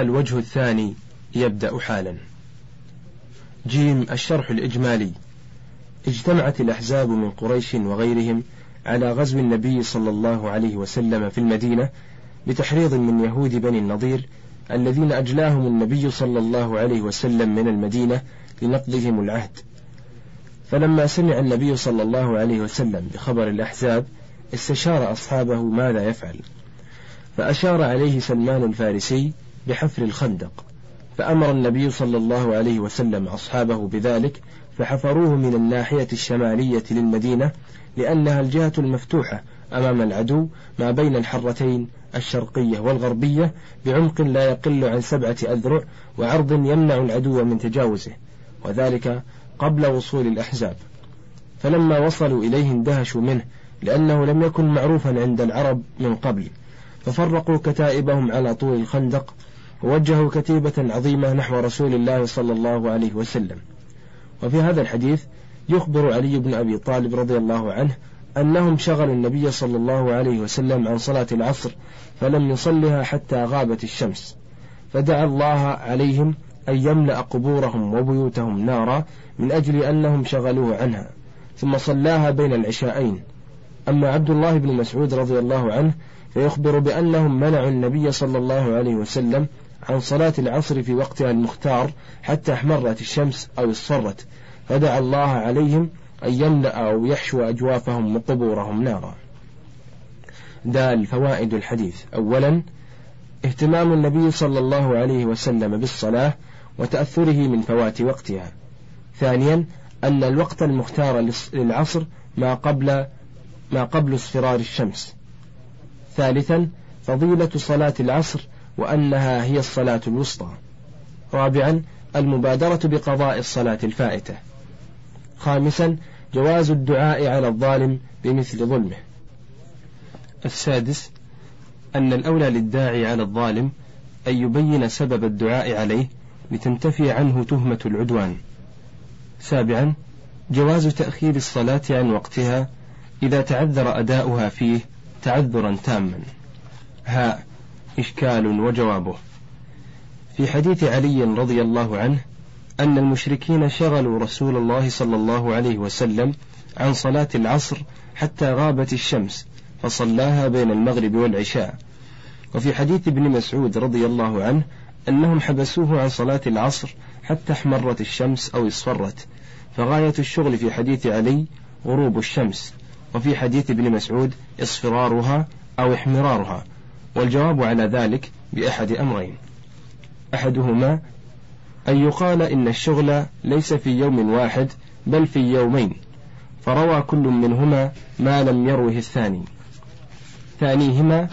الوجه الثاني يبدأ حالا. جيم الشرح الإجمالي. اجتمعت الأحزاب من قريش وغيرهم على غزو النبي صلى الله عليه وسلم في المدينة بتحريض من يهود بني النضير الذين أجلاهم النبي صلى الله عليه وسلم من المدينة لنقضهم العهد. فلما سمع النبي صلى الله عليه وسلم بخبر الأحزاب استشار أصحابه ماذا يفعل. فأشار عليه سلمان الفارسي بحفر الخندق فأمر النبي صلى الله عليه وسلم أصحابه بذلك فحفروه من الناحية الشمالية للمدينة لأنها الجهة المفتوحة أمام العدو ما بين الحرتين الشرقية والغربية بعمق لا يقل عن سبعة أذرع وعرض يمنع العدو من تجاوزه وذلك قبل وصول الأحزاب. فلما وصلوا إليه اندهشوا منه لأنه لم يكن معروفا عند العرب من قبل ففرقوا كتائبهم على طول الخندق ووجهوا كتيبة عظيمة نحو رسول الله صلى الله عليه وسلم. وفي هذا الحديث يخبر علي بن أبي طالب رضي الله عنه أنهم شغلوا النبي صلى الله عليه وسلم عن صلاة العصر فلم يصلها حتى غابت الشمس. فدعا الله عليهم أن يملأ قبورهم وبيوتهم نارا من أجل أنهم شغلوه عنها ثم صلاها بين العشاءين. أما عبد الله بن مسعود رضي الله عنه فيخبر بأنهم منعوا النبي صلى الله عليه وسلم عن صلاة العصر في وقتها المختار حتى احمرت الشمس أو اصفرت. فدعا الله عليهم أن يملأ أو يحشو أجوافهم وقبورهم نارا. دال فوائد الحديث. أولا اهتمام النبي صلى الله عليه وسلم بالصلاة وتأثره من فوات وقتها. ثانيا أن الوقت المختار للعصر ما قبل ما قبل اصفرار الشمس. ثالثا فضيلة صلاة العصر وأنها هي الصلاة الوسطى. رابعا المبادرة بقضاء الصلاة الفائتة. خامسا جواز الدعاء على الظالم بمثل ظلمه. السادس أن الأولى للداعي على الظالم أن يبين سبب الدعاء عليه لتنتفي عنه تهمة العدوان. سابعا جواز تأخير الصلاة عن وقتها إذا تعذر أداؤها فيه تعذرا تاما. هاء إشكال وجوابه. في حديث علي رضي الله عنه أن المشركين شغلوا رسول الله صلى الله عليه وسلم عن صلاة العصر حتى غابت الشمس فصلاها بين المغرب والعشاء. وفي حديث ابن مسعود رضي الله عنه أنهم حبسوه عن صلاة العصر حتى احمرت الشمس أو اصفرت. فغاية الشغل في حديث علي غروب الشمس. وفي حديث ابن مسعود اصفرارها أو احمرارها والجواب على ذلك بأحد أمرين. أحدهما أن يقال إن الشغل ليس في يوم واحد بل في يومين فروى كل منهما ما لم يروه الثاني. ثانيهما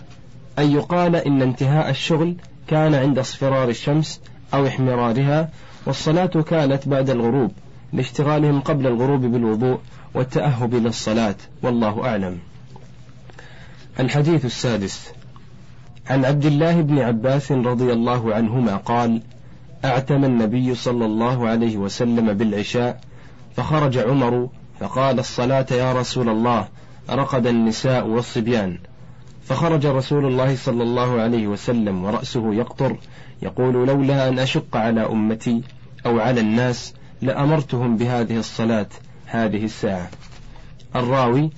أن يقال إن انتهاء الشغل كان عند اصفرار الشمس أو احمرارها والصلاة كانت بعد الغروب لاشتغالهم قبل الغروب بالوضوء والتأهب للصلاة والله أعلم. الحديث السادس. عن عبد الله بن عباس رضي الله عنهما قال أعتم النبي صلى الله عليه وسلم بالعشاء فخرج عمر فقال الصلاة يا رسول الله رقد النساء والصبيان. فخرج رسول الله صلى الله عليه وسلم ورأسه يقطر يقول لولا أن أشق على أمتي أو على الناس لأمرتهم بهذه الصلاة هذه الساعة. الراوي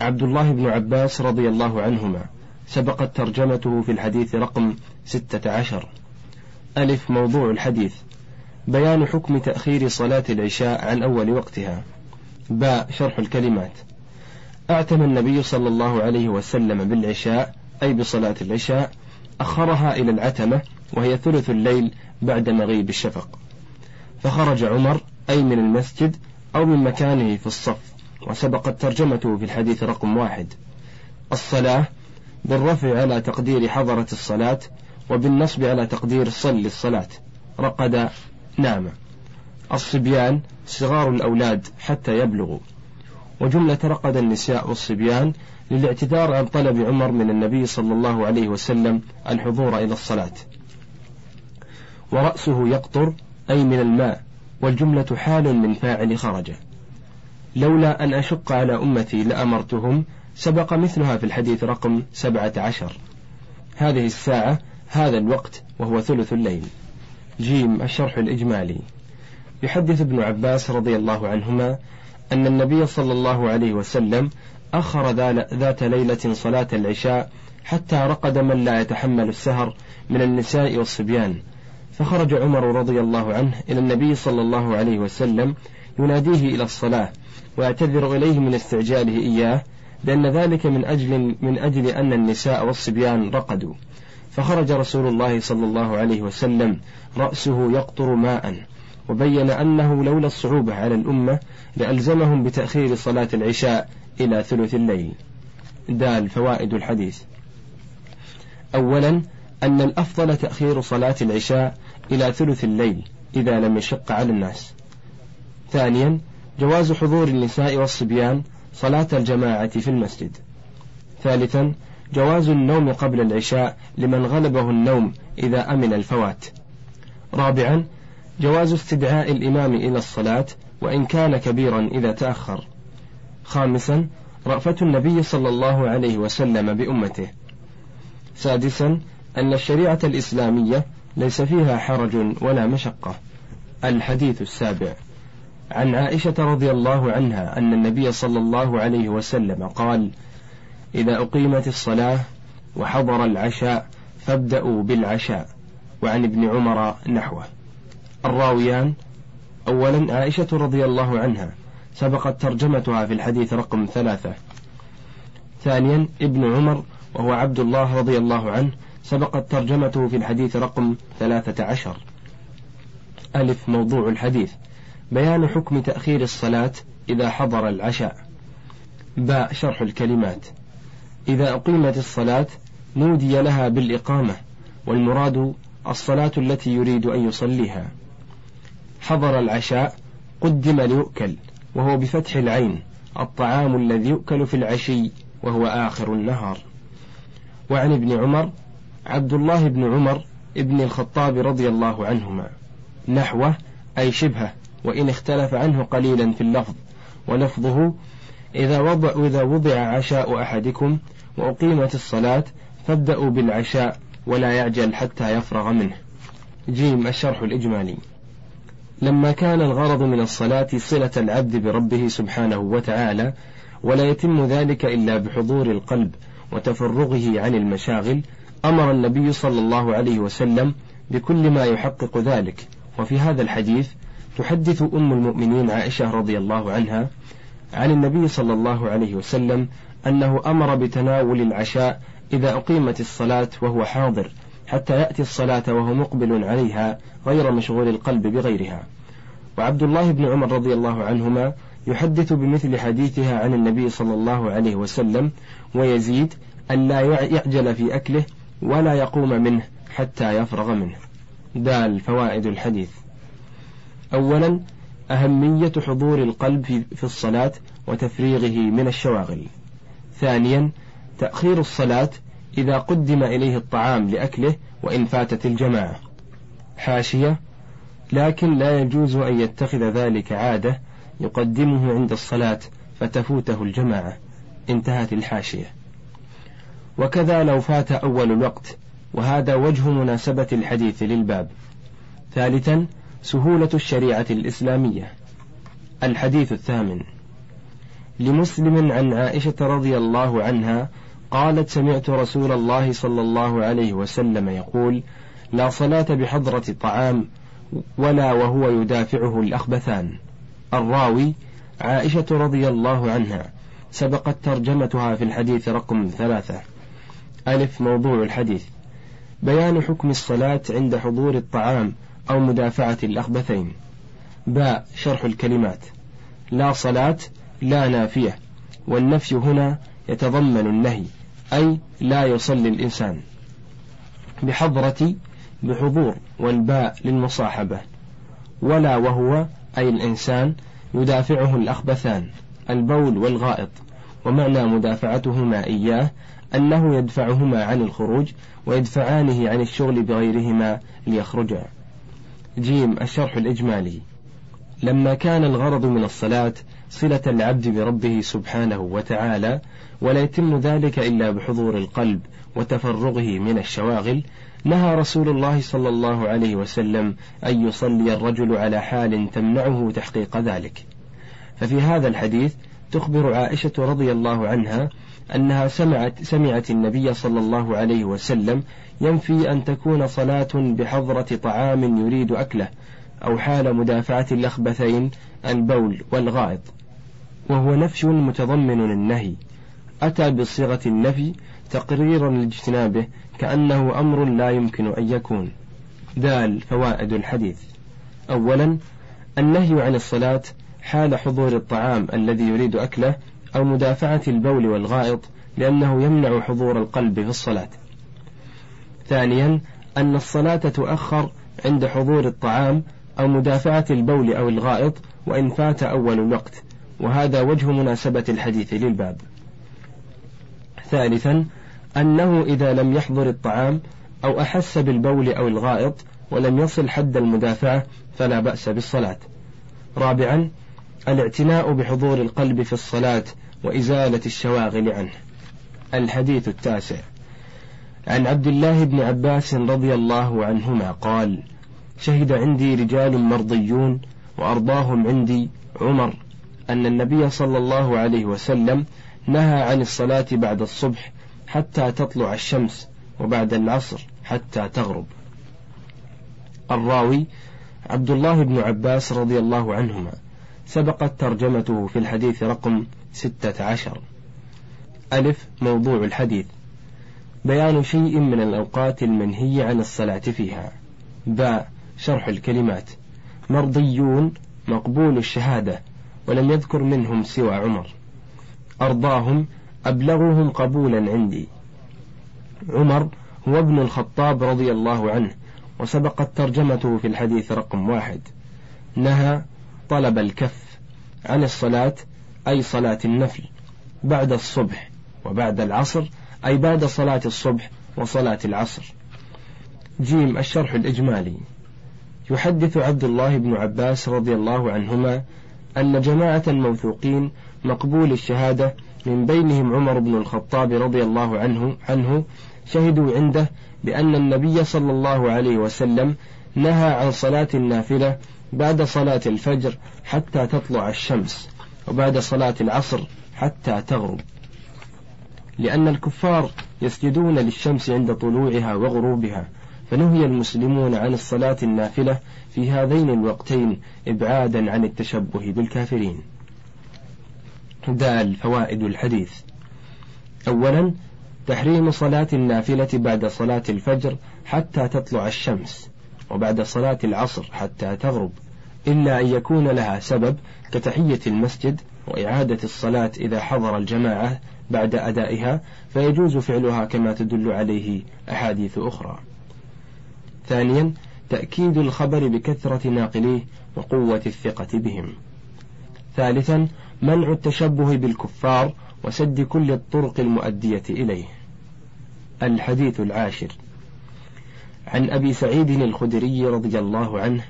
عبد الله بن عباس رضي الله عنهما. سبقت ترجمته في الحديث رقم ستة عشر. ألف موضوع الحديث. بيان حكم تأخير صلاة العشاء عن أول وقتها. باء شرح الكلمات. أعتم النبي صلى الله عليه وسلم بالعشاء أي بصلاة العشاء أخرها إلى العتمة وهي ثلث الليل بعد مغيب الشفق. فخرج عمر أي من المسجد أو من مكانه في الصف وسبقت ترجمته في الحديث رقم واحد. الصلاة بالرفع على تقدير حضرة الصلاة وبالنصب على تقدير صل الصلاة. رقد نام الصبيان صغار الأولاد حتى يبلغوا. وجملة رقد النساء والصبيان للاعتذار عن طلب عمر من النبي صلى الله عليه وسلم الحضور إلى الصلاة. ورأسه يقطر أي من الماء والجملة حال من فاعل خرج. لولا أن أشق على أمتي لأمرتهم سبق مثلها في الحديث رقم سبعة عشر. هذه الساعة هذا الوقت وهو ثلث الليل. جيم الشرح الإجمالي. يحدث ابن عباس رضي الله عنهما أن النبي صلى الله عليه وسلم أخر ذات ليلة صلاة العشاء حتى رقد من لا يتحمل السهر من النساء والصبيان. فخرج عمر رضي الله عنه إلى النبي صلى الله عليه وسلم يناديه إلى الصلاة ويعتذر إليه من استعجاله إياه بأن ذلك من أجل من أجل أن النساء والصبيان رقدوا. فخرج رسول الله صلى الله عليه وسلم رأسه يقطر ماء وبين أنه لولا الصعوبة على الأمة لألزمهم بتأخير صلاة العشاء إلى ثلث الليل. دال فوائد الحديث. أولا أن الأفضل تأخير صلاة العشاء إلى ثلث الليل إذا لم يشق على الناس. ثانيا جواز حضور النساء والصبيان صلاة الجماعة في المسجد. ثالثا جواز النوم قبل العشاء لمن غلبه النوم إذا أمن الفوات. رابعا جواز استدعاء الإمام إلى الصلاة وإن كان كبيرا إذا تأخر. خامسا رأفة النبي صلى الله عليه وسلم بأمته. سادسا أن الشريعة الإسلامية ليس فيها حرج ولا مشقة. الحديث السابع. عن عائشة رضي الله عنها أن النبي صلى الله عليه وسلم قال إذا أقيمت الصلاة وحضر العشاء فابدأوا بالعشاء وعن ابن عمر نحوه. الراويان أولا عائشة رضي الله عنها سبقت ترجمتها في الحديث رقم ثلاثة. ثانيا ابن عمر وهو عبد الله رضي الله عنه سبقت ترجمته في الحديث رقم ثلاثة عشر. ألف موضوع الحديث. بيان حكم تأخير الصلاة إذا حضر العشاء. باء شرح الكلمات. إذا أقيمت الصلاة نودي لها بالإقامة والمراد الصلاة التي يريد أن يصليها. حضر العشاء قدم ليؤكل وهو بفتح العين الطعام الذي يؤكل في العشي وهو آخر النهار. وعن ابن عمر عبد الله بن عمر ابن الخطاب رضي الله عنهما نحوه أي شبهه وإن اختلف عنه قليلا في اللفظ. ولفظه إذا وضع إذا وضع عشاء أحدكم وأقيمت الصلاة فابدأوا بالعشاء ولا يعجل حتى يفرغ منه. جيم الشرح الإجمالي. لما كان الغرض من الصلاة صلة العبد بربه سبحانه وتعالى ولا يتم ذلك إلا بحضور القلب وتفرغه عن المشاغل أمر النبي صلى الله عليه وسلم بكل ما يحقق ذلك. وفي هذا الحديث تحدث أم المؤمنين عائشة رضي الله عنها عن النبي صلى الله عليه وسلم أنه أمر بتناول العشاء إذا أقيمت الصلاة وهو حاضر حتى يأتي الصلاة وهو مقبل عليها غير مشغول القلب بغيرها. وعبد الله بن عمر رضي الله عنهما يحدث بمثل حديثها عن النبي صلى الله عليه وسلم ويزيد أن لا يعجل في أكله ولا يقوم منه حتى يفرغ منه. دال فوائد الحديث. أولا أهمية حضور القلب في الصلاة وتفريغه من الشواغل. ثانيا تأخير الصلاة إذا قدم إليه الطعام لأكله وإن فاتت الجماعة. حاشية لكن لا يجوز أن يتخذ ذلك عادة يقدمه عند الصلاة فتفوته الجماعة. انتهت الحاشية. وكذا لو فات أول الوقت وهذا وجه مناسبة الحديث للباب. ثالثا سهولة الشريعة الإسلامية. الحديث الثامن. لمسلم عن عائشة رضي الله عنها قالت سمعت رسول الله صلى الله عليه وسلم يقول لا صلاة بحضرة طعام ولا وهو يدافعه الأخبثان. الراوي عائشة رضي الله عنها سبقت ترجمتها في الحديث رقم ثلاثة. ألف موضوع الحديث. بيان حكم الصلاة عند حضور الطعام أو مدافعة الأخبثين. باء شرح الكلمات. لا صلاة لا نافية. والنفي هنا يتضمن النهي أي لا يصلي الإنسان. بحضرة بحضور والباء للمصاحبة. ولا وهو أي الإنسان يدافعه الأخبثان البول والغائط. ومعنى مدافعتهما إياه أنه يدفعهما عن الخروج ويدفعانه عن الشغل بغيرهما ليخرجا. جيم الشرح الإجمالي. لما كان الغرض من الصلاة صلة العبد بربه سبحانه وتعالى ولا يتم ذلك إلا بحضور القلب وتفرغه من الشواغل نهى رسول الله صلى الله عليه وسلم أن يصلي الرجل على حال تمنعه تحقيق ذلك. ففي هذا الحديث تخبر عائشة رضي الله عنها أنها سمعت سمعت النبي صلى الله عليه وسلم ينفي أن تكون صلاة بحضرة طعام يريد أكله أو حال مدافعة الأخبثين البول والغائط. وهو نفي متضمن النهي أتى بصيغة النفي تقريرا لاجتنابه كأنه أمر لا يمكن أن يكون. دال فوائد الحديث. أولا النهي عن الصلاة حال حضور الطعام الذي يريد أكله أو مدافعة البول والغائط لأنه يمنع حضور القلب في الصلاة. ثانيا أن الصلاة تؤخر عند حضور الطعام أو مدافعة البول أو الغائط وإن فات أول الوقت وهذا وجه مناسبة الحديث للباب. ثالثا أنه إذا لم يحضر الطعام أو أحس بالبول أو الغائط ولم يصل حد المدافعة فلا بأس بالصلاة. رابعا الاعتناء بحضور القلب في الصلاة وإزالة الشواغل عنه. الحديث التاسع. عن عبد الله بن عباس رضي الله عنهما قال شهد عندي رجال مرضيون وأرضاهم عندي عمر أن النبي صلى الله عليه وسلم نهى عن الصلاة بعد الصبح حتى تطلع الشمس وبعد العصر حتى تغرب. الراوي عبد الله بن عباس رضي الله عنهما. سبقت ترجمته في الحديث رقم ستة عشر. ألف موضوع الحديث. بيان شيء من الأوقات المنهي عن الصلاة فيها. باء شرح الكلمات. مرضيون مقبول الشهادة ولم يذكر منهم سوى عمر. أرضاهم أبلغهم قبولا عندي. عمر هو ابن الخطاب رضي الله عنه وسبقت ترجمته في الحديث رقم واحد. نهى طلب الكف عن الصلاة أي صلاة النفل بعد الصبح وبعد العصر أي بعد صلاة الصبح وصلاة العصر. جيم الشرح الإجمالي. يحدث عبد الله بن عباس رضي الله عنهما أن جماعة موثوقين مقبول الشهادة من بينهم عمر بن الخطاب رضي الله عنه عنه شهدوا عنده بأن النبي صلى الله عليه وسلم نهى عن صلاة النافلة بعد صلاة الفجر حتى تطلع الشمس وبعد صلاة العصر حتى تغرب. لأن الكفار يسجدون للشمس عند طلوعها وغروبها فنهي المسلمون عن الصلاة النافلة في هذين الوقتين إبعادا عن التشبه بالكافرين. دال فوائد الحديث. أولا تحريم صلاة النافلة بعد صلاة الفجر حتى تطلع الشمس وبعد صلاة العصر حتى تغرب. إلا أن يكون لها سبب كتحية المسجد وإعادة الصلاة إذا حضر الجماعة بعد أدائها فيجوز فعلها كما تدل عليه أحاديث أخرى. ثانيا تأكيد الخبر بكثرة ناقليه وقوة الثقة بهم. ثالثا منع التشبه بالكفار وسد كل الطرق المؤدية إليه. الحديث العاشر عن أبي سعيد الخدري رضي الله عنه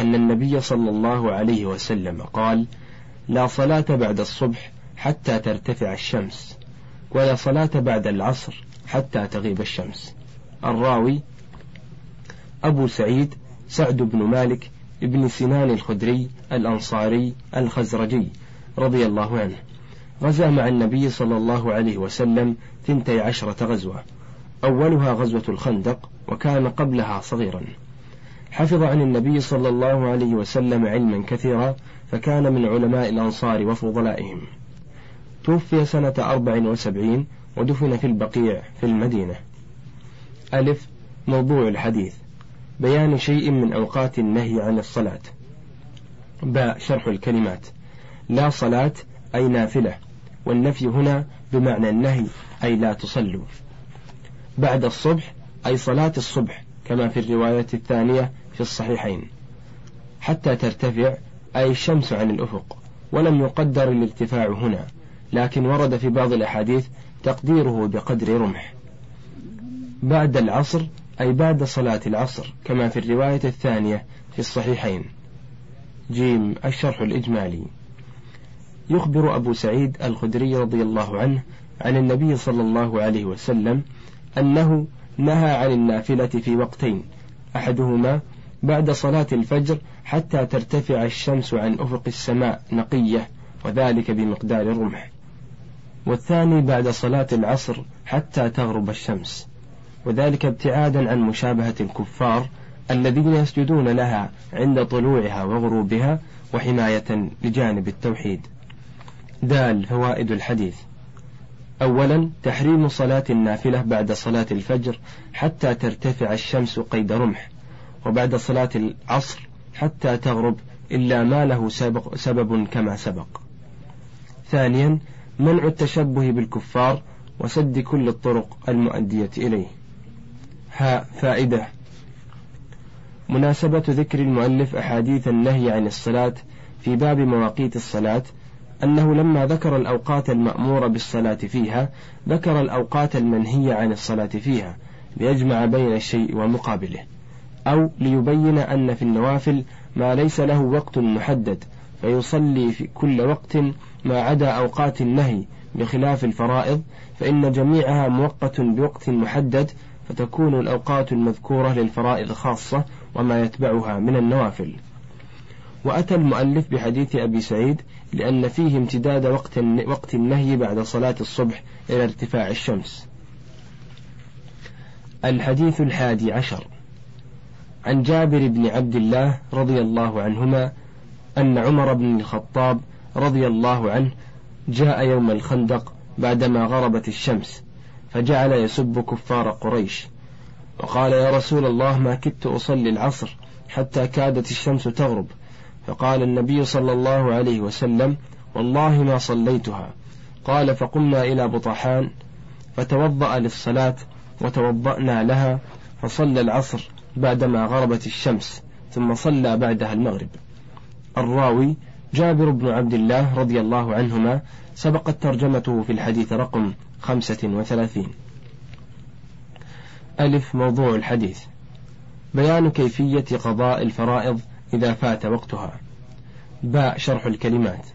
أن النبي صلى الله عليه وسلم قال: لا صلاة بعد الصبح حتى ترتفع الشمس، ولا صلاة بعد العصر حتى تغيب الشمس. الراوي أبو سعيد سعد بن مالك ابن سنان الخدري الأنصاري الخزرجي رضي الله عنه. غزا مع النبي صلى الله عليه وسلم ثنتي عشرة غزوة. أولها غزوة الخندق وكان قبلها صغيرا. حفظ عن النبي صلى الله عليه وسلم علما كثيرا فكان من علماء الأنصار وفضلائهم. توفي سنة أربع وسبعين ودفن في البقيع في المدينة. ألف موضوع الحديث. بيان شيء من أوقات النهي عن الصلاة. باء شرح الكلمات. لا صلاة أي نافلة. والنفي هنا بمعنى النهي أي لا تصلوا. بعد الصبح أي صلاة الصبح كما في الرواية الثانية في الصحيحين حتى ترتفع أي الشمس عن الأفق ولم يقدر الارتفاع هنا لكن ورد في بعض الأحاديث تقديره بقدر رمح. بعد العصر أي بعد صلاة العصر كما في الرواية الثانية في الصحيحين. جيم الشرح الإجمالي. يخبر أبو سعيد الخدري رضي الله عنه عن النبي صلى الله عليه وسلم أنه نهى عن النافلة في وقتين أحدهما بعد صلاة الفجر حتى ترتفع الشمس عن أفق السماء نقية وذلك بمقدار رمح والثاني بعد صلاة العصر حتى تغرب الشمس. وذلك ابتعادا عن مشابهة الكفار الذين يسجدون لها عند طلوعها وغروبها وحماية لجانب التوحيد. دال فوائد الحديث. أولا تحريم صلاة النافلة بعد صلاة الفجر حتى ترتفع الشمس قيد رمح. وبعد صلاة العصر حتى تغرب إلا ما له سبب, سبب كما سبق. ثانيا منع التشبه بالكفار وسد كل الطرق المؤدية إليه. ها فائدة. مناسبة ذكر المؤلف أحاديث النهي عن الصلاة في باب مواقيت الصلاة أنه لما ذكر الأوقات المأمورة بالصلاة فيها ذكر الأوقات المنهية عن الصلاة فيها ليجمع بين الشيء ومقابله. أو ليبين أن في النوافل ما ليس له وقت محدد فيصلي في كل وقت ما عدا أوقات النهي بخلاف الفرائض فإن جميعها مؤقت بوقت محدد فتكون الأوقات المذكورة للفرائض خاصة وما يتبعها من النوافل وأتى المؤلف بحديث أبي سعيد لأن فيه امتداد وقت وقت النهي بعد صلاة الصبح إلى ارتفاع الشمس. الحديث الحادي عشر عن جابر بن عبد الله رضي الله عنهما أن عمر بن الخطاب رضي الله عنه جاء يوم الخندق بعدما غربت الشمس فجعل يسب كفار قريش. وقال يا رسول الله ما كدت أصلي العصر حتى كادت الشمس تغرب. فقال النبي صلى الله عليه وسلم والله ما صليتها. قال فقمنا إلى بطحان فتوضأ للصلاة وتوضأنا لها فصلى العصر بعدما غربت الشمس ثم صلى بعدها المغرب. الراوي جابر بن عبد الله رضي الله عنهما سبقت ترجمته في الحديث رقم خمسة وثلاثين. ألف موضوع الحديث. بيان كيفية قضاء الفرائض إذا فات وقتها. باء شرح الكلمات.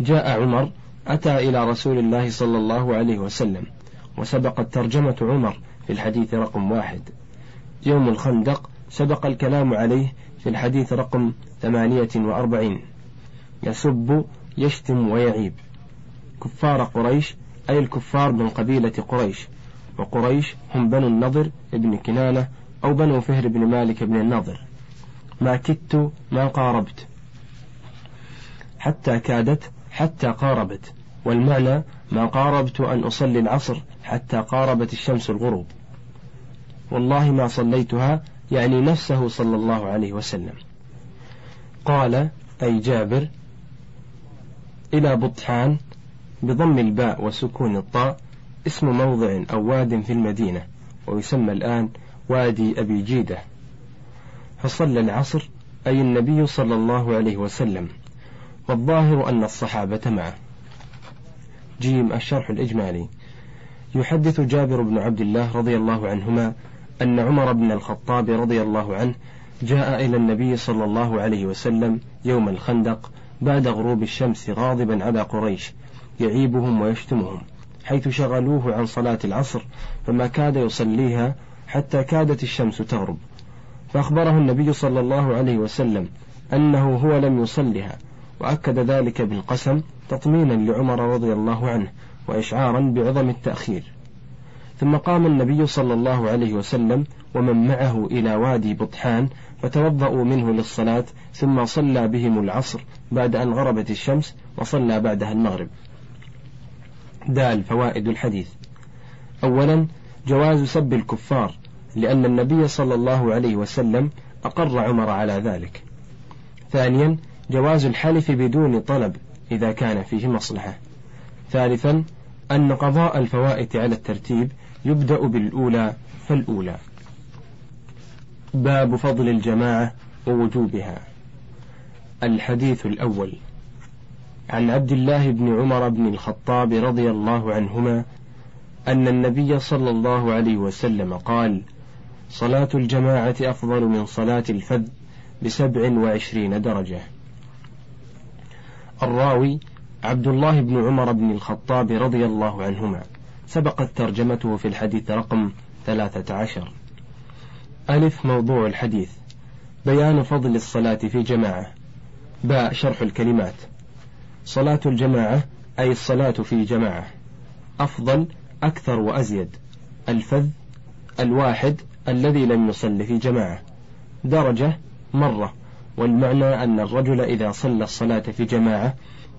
جاء عمر أتى إلى رسول الله صلى الله عليه وسلم وسبقت ترجمة عمر في الحديث رقم واحد. يوم الخندق سبق الكلام عليه في الحديث رقم ثمانية وأربعين. يسب يشتم ويعيب. كفار قريش أي الكفار من قبيلة قريش. وقريش هم بنو النضر ابن كنانة أو بنو فهر بن مالك بن النضر. ما كدت ما قاربت. حتى كادت حتى قاربت. والمعنى ما قاربت أن أصلي العصر حتى قاربت الشمس الغروب. والله ما صليتها يعني نفسه صلى الله عليه وسلم. قال أي جابر إلى بطحان بضم الباء وسكون الطاء اسم موضع أو واد في المدينة ويسمى الآن وادي أبي جيدة. فصلى العصر أي النبي صلى الله عليه وسلم والظاهر أن الصحابة معه. جيم الشرح الإجمالي. يحدث جابر بن عبد الله رضي الله عنهما أن عمر بن الخطاب رضي الله عنه جاء إلى النبي صلى الله عليه وسلم يوم الخندق بعد غروب الشمس غاضبا على قريش يعيبهم ويشتمهم حيث شغلوه عن صلاة العصر فما كاد يصليها حتى كادت الشمس تغرب. فأخبره النبي صلى الله عليه وسلم أنه هو لم يصلها وأكد ذلك بالقسم تطمينا لعمر رضي الله عنه وإشعارا بعظم التأخير. ثم قام النبي صلى الله عليه وسلم ومن معه إلى وادي بطحان فتوضأوا منه للصلاة ثم صلى بهم العصر بعد أن غربت الشمس وصلى بعدها المغرب. دال فوائد الحديث. أولا جواز سب الكفار لأن النبي صلى الله عليه وسلم أقر عمر على ذلك. ثانيا جواز الحلف بدون طلب إذا كان فيه مصلحة. ثالثا أن قضاء الفوائت على الترتيب يبدأ بالأولى فالأولى. باب فضل الجماعة ووجوبها. الحديث الأول. عن عبد الله بن عمر بن الخطاب رضي الله عنهما أن النبي صلى الله عليه وسلم قال: صلاة الجماعة أفضل من صلاة الفذ بسبع وعشرين درجة. الراوي عبد الله بن عمر بن الخطاب رضي الله عنهما. سبقت ترجمته في الحديث رقم ثلاثة عشر. ألف موضوع الحديث. بيان فضل الصلاة في جماعة. باء شرح الكلمات. صلاة الجماعة أي الصلاة في جماعة. أفضل أكثر وأزيد. الفذ الواحد الذي لم يصل في جماعة. درجة مرة. والمعنى أن الرجل إذا صلى الصلاة في جماعة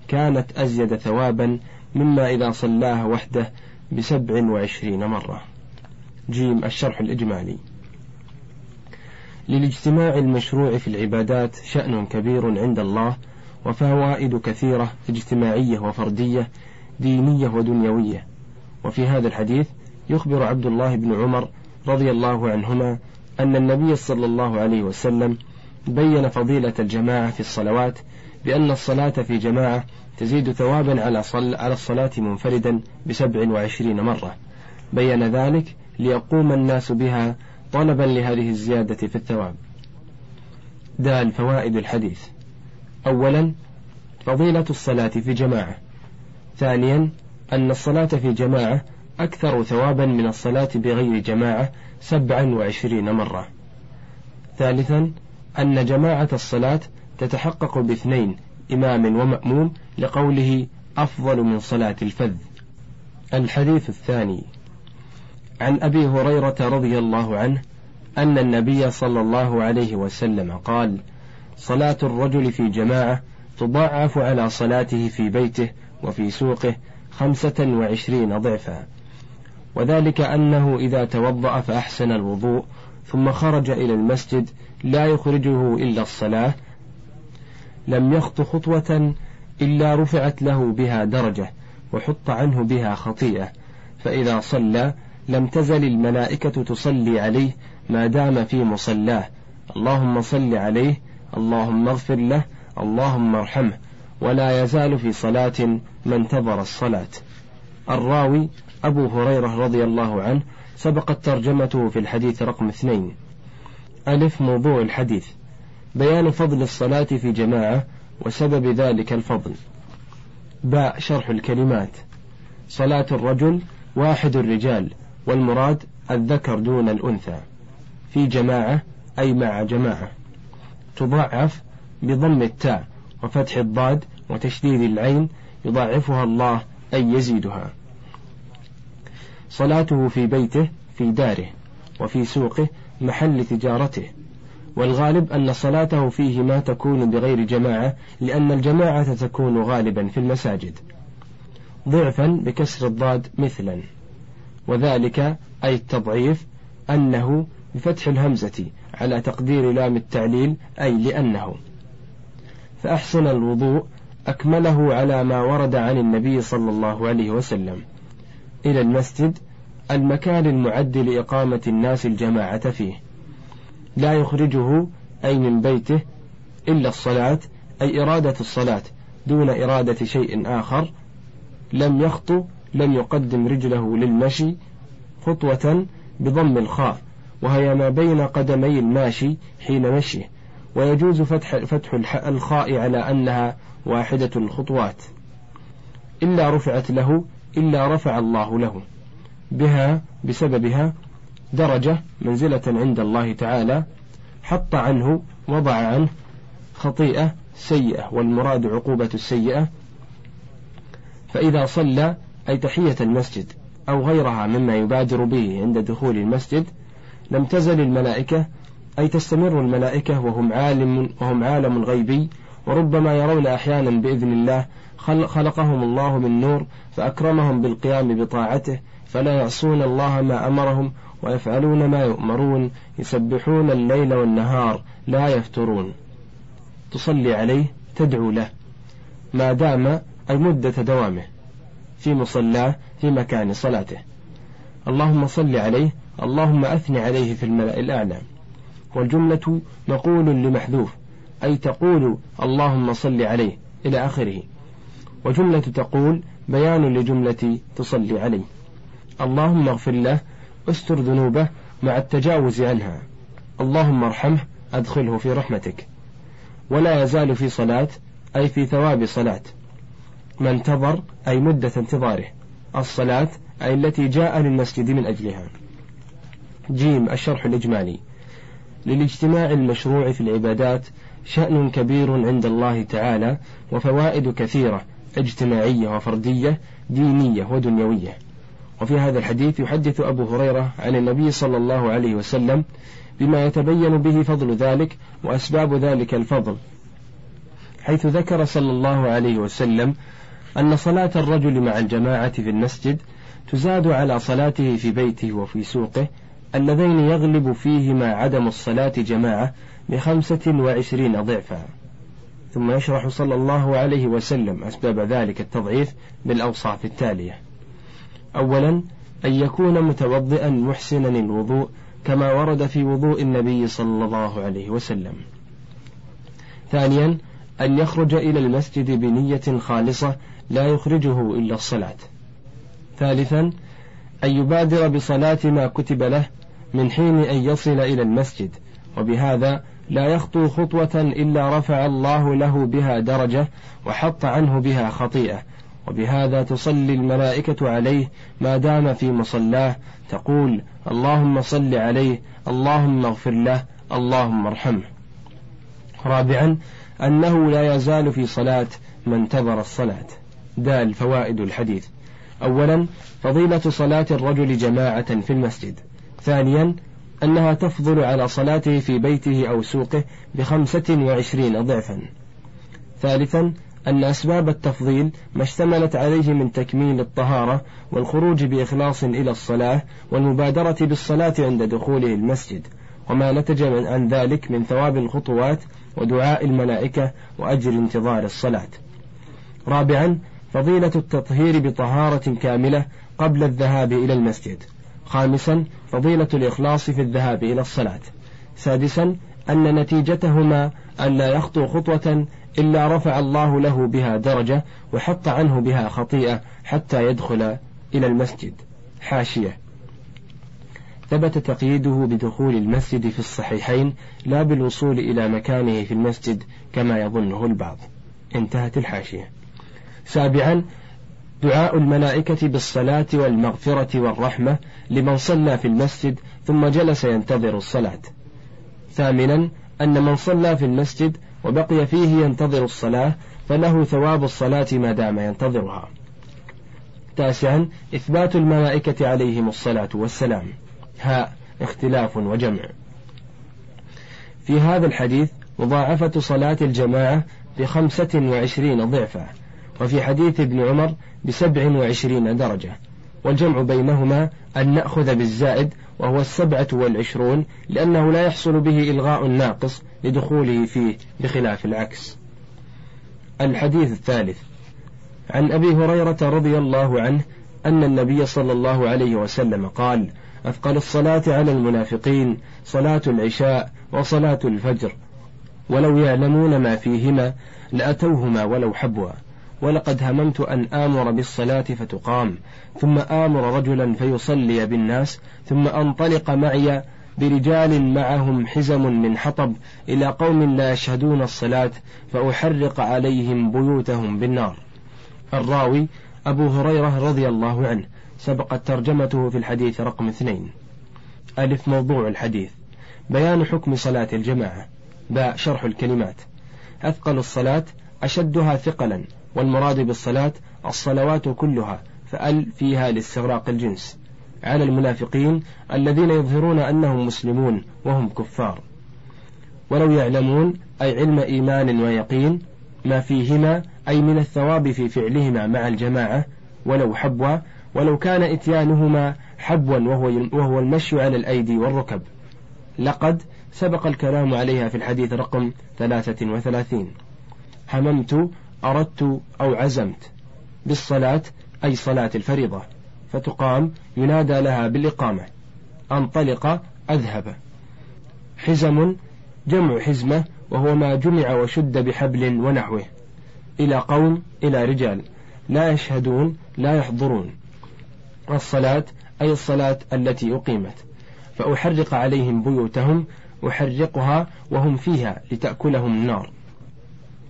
كانت أزيد ثوابا مما إذا صلاها وحده بسبع وعشرين مرة. جيم الشرح الإجمالي. للاجتماع المشروع في العبادات شأن كبير عند الله وفوائد كثيرة اجتماعية وفردية دينية ودنيوية. وفي هذا الحديث يخبر عبد الله بن عمر رضي الله عنهما أن النبي صلى الله عليه وسلم بين فضيلة الجماعة في الصلوات بأن الصلاة في جماعة تزيد ثوابا على صل على الصلاة منفردا بسبع وعشرين مرة. بين ذلك ليقوم الناس بها طلبا لهذه الزيادة في الثواب. دال فوائد الحديث. أولا فضيلة الصلاة في جماعة. ثانيا أن الصلاة في جماعة أكثر ثوابا من الصلاة بغير جماعة سبعا وعشرين مرة. ثالثا أن جماعة الصلاة تتحقق باثنين إمام ومأموم لقوله أفضل من صلاة الفذ. الحديث الثاني عن أبي هريرة رضي الله عنه أن النبي صلى الله عليه وسلم قال صلاة الرجل في جماعة تضاعف على صلاته في بيته وفي سوقه خمسة وعشرين ضعفا. وذلك أنه إذا توضأ فأحسن الوضوء ثم خرج إلى المسجد لا يخرجه إلا الصلاة لم يخط خطوة إلا رفعت له بها درجة وحط عنه بها خطيئة. فإذا صلى لم تزل الملائكة تصلي عليه ما دام في مصلاه. اللهم صل عليه اللهم اغفر له اللهم ارحمه. ولا يزال في صلاة ما انتظر الصلاة. الراوي أبو هريرة رضي الله عنه سبقت ترجمته في الحديث رقم اثنين. ألف موضوع الحديث. بيان فضل الصلاة في جماعة وسبب ذلك الفضل. باء شرح الكلمات. صلاة الرجل واحد الرجال والمراد الذكر دون الأنثى. في جماعة أي مع جماعة. تضاعف بضم التاء وفتح الضاد وتشديد العين يضاعفها الله أي يزيدها. صلاته في بيته في داره وفي سوقه محل تجارته. والغالب أن صلاته فيه ما تكون بغير جماعة لأن الجماعة تكون غالبا في المساجد. ضعفا بكسر الضاد مثلا. وذلك أي التضعيف أنه بفتح الهمزة على تقدير لام التعليل أي لأنه. فأحسن الوضوء أكمله على ما ورد عن النبي صلى الله عليه وسلم. إلى المسجد المكان المعد لإقامة الناس الجماعة فيه. لا يخرجه أي من بيته إلا الصلاة أي إرادة الصلاة دون إرادة شيء آخر لم يخطو لم يقدم رجله للمشي خطوة بضم الخاء وهي ما بين قدمي الماشي حين مشيه ويجوز فتح, فتح الخاء على أنها واحدة الخطوات. إلا رفعت له إلا رفع الله له. بها بسببها درجة منزلة عند الله تعالى حط عنه وضع عنه خطيئة سيئة والمراد عقوبة السيئة. فإذا صلى أي تحية المسجد أو غيرها مما يبادر به عند دخول المسجد لم تزل الملائكة أي تستمر الملائكة وهم عالم وهم عالم غيبي وربما يرون أحيانا بإذن الله خلقهم الله من نور فأكرمهم بالقيام بطاعته فلا يعصون الله ما أمرهم ويفعلون ما يؤمرون يسبحون الليل والنهار لا يفترون. تصلي عليه تدعو له. ما دام أي مدة دوامه في مصلاه في مكان صلاته. اللهم صل عليه اللهم أثني عليه في الملأ الأعلى. والجملة مقول لمحذوف أي تقول اللهم صل عليه إلى آخره. وجملة تقول بيان لجملة تصلي عليه. اللهم اغفر له استر ذنوبه مع التجاوز عنها. اللهم ارحمه أدخله في رحمتك. ولا يزال في صلاة أي في ثواب صلاة. ما انتظر أي مدة انتظاره. الصلاة أي التي جاء للمسجد من أجلها. جيم الشرح الإجمالي. للاجتماع المشروع في العبادات شأن كبير عند الله تعالى وفوائد كثيرة اجتماعية وفردية دينية ودنيوية. وفي هذا الحديث يحدث أبو هريرة عن النبي صلى الله عليه وسلم بما يتبين به فضل ذلك وأسباب ذلك الفضل حيث ذكر صلى الله عليه وسلم أن صلاة الرجل مع الجماعة في المسجد تزاد على صلاته في بيته وفي سوقه اللذين يغلب فيهما عدم الصلاة جماعة بخمسة وعشرين ضعفا. ثم يشرح صلى الله عليه وسلم أسباب ذلك التضعيف بالأوصاف التالية. أولا أن يكون متوضئا محسنا الوضوء كما ورد في وضوء النبي صلى الله عليه وسلم. ثانيا أن يخرج إلى المسجد بنية خالصة لا يخرجه إلا الصلاة. ثالثا أن يبادر بصلاة ما كتب له من حين أن يصل إلى المسجد وبهذا لا يخطو خطوة إلا رفع الله له بها درجة وحط عنه بها خطيئة. وبهذا تصلي الملائكة عليه ما دام في مصلاه. تقول اللهم صل عليه اللهم اغفر له اللهم ارحمه. رابعا أنه لا يزال في صلاة من انتظر الصلاة. دال فوائد الحديث. أولا فضيلة صلاة الرجل جماعة في المسجد. ثانيا أنها تفضل على صلاته في بيته أو سوقه بخمسة وعشرين ضعفا. ثالثا أن أسباب التفضيل ما اشتملت عليه من تكميل الطهارة والخروج بإخلاص إلى الصلاة والمبادرة بالصلاة عند دخوله المسجد وما نتج عن ذلك من ثواب الخطوات ودعاء الملائكة وأجر انتظار الصلاة. رابعا فضيلة التطهير بطهارة كاملة قبل الذهاب إلى المسجد. خامسا فضيلة الإخلاص في الذهاب إلى الصلاة. سادسا أن نتيجتهما أن لا يخطو خطوة إلا رفع الله له بها درجة وحط عنه بها خطيئة حتى يدخل إلى المسجد. حاشية. ثبت تقييده بدخول المسجد في الصحيحين لا بالوصول إلى مكانه في المسجد كما يظنه البعض. انتهت الحاشية. سابعا دعاء الملائكة بالصلاة والمغفرة والرحمة لمن صلى في المسجد ثم جلس ينتظر الصلاة. ثامنا أن من صلى في المسجد وبقي فيه ينتظر الصلاة فله ثواب الصلاة ما دام ينتظرها. تاسعا إثبات الملائكة عليهم الصلاة والسلام. هاء اختلاف وجمع. في هذا الحديث مضاعفة صلاة الجماعة بخمسة وعشرين ضعفا وفي حديث ابن عمر بسبع وعشرين درجة والجمع بينهما أن نأخذ بالزائد وهو السبعة والعشرون لأنه لا يحصل به إلغاء الناقص لدخوله فيه بخلاف العكس. الحديث الثالث. عن أبي هريرة رضي الله عنه أن النبي صلى الله عليه وسلم قال أثقل الصلاة على المنافقين صلاة العشاء وصلاة الفجر. ولو يعلمون ما فيهما لأتوهما ولو حبوا. ولقد هممت أن آمر بالصلاة فتقام. ثم آمر رجلا فيصلي بالناس. ثم أنطلق معي برجال معهم حزم من حطب إلى قوم لا يشهدون الصلاة فأحرق عليهم بيوتهم بالنار. الراوي أبو هريرة رضي الله عنه سبقت ترجمته في الحديث رقم اثنين. ألف موضوع الحديث. بيان حكم صلاة الجماعة. باء شرح الكلمات. أثقل الصلاة أشدها ثقلا والمراد بالصلاة الصلوات كلها فأل فيها لاستغراق الجنس. على المنافقين الذين يظهرون أنهم مسلمون وهم كفار. ولو يعلمون أي علم إيمان ويقين ما فيهما أي من الثواب في فعلهما مع الجماعة ولو حبوا ولو كان إتيانهما حبوا وهو, وهو المشي على الأيدي والركب. لقد سبق الكلام عليها في الحديث رقم ثلاثة وثلاثين. هممت أردت أو عزمت بالصلاة أي صلاة الفريضة. فتقام ينادى لها بالإقامة. أنطلق أذهب. حزم جمع حزمة وهو ما جمع وشد بحبل ونحوه. إلى قوم إلى رجال. لا يشهدون لا يحضرون. الصلاة أي الصلاة التي أقيمت. فأحرق عليهم بيوتهم أحرقها وهم فيها لتأكلهم النار.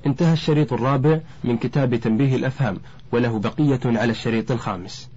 انتهى الشريط الرابع من كتاب تنبيه الأفهام وله بقية على الشريط الخامس.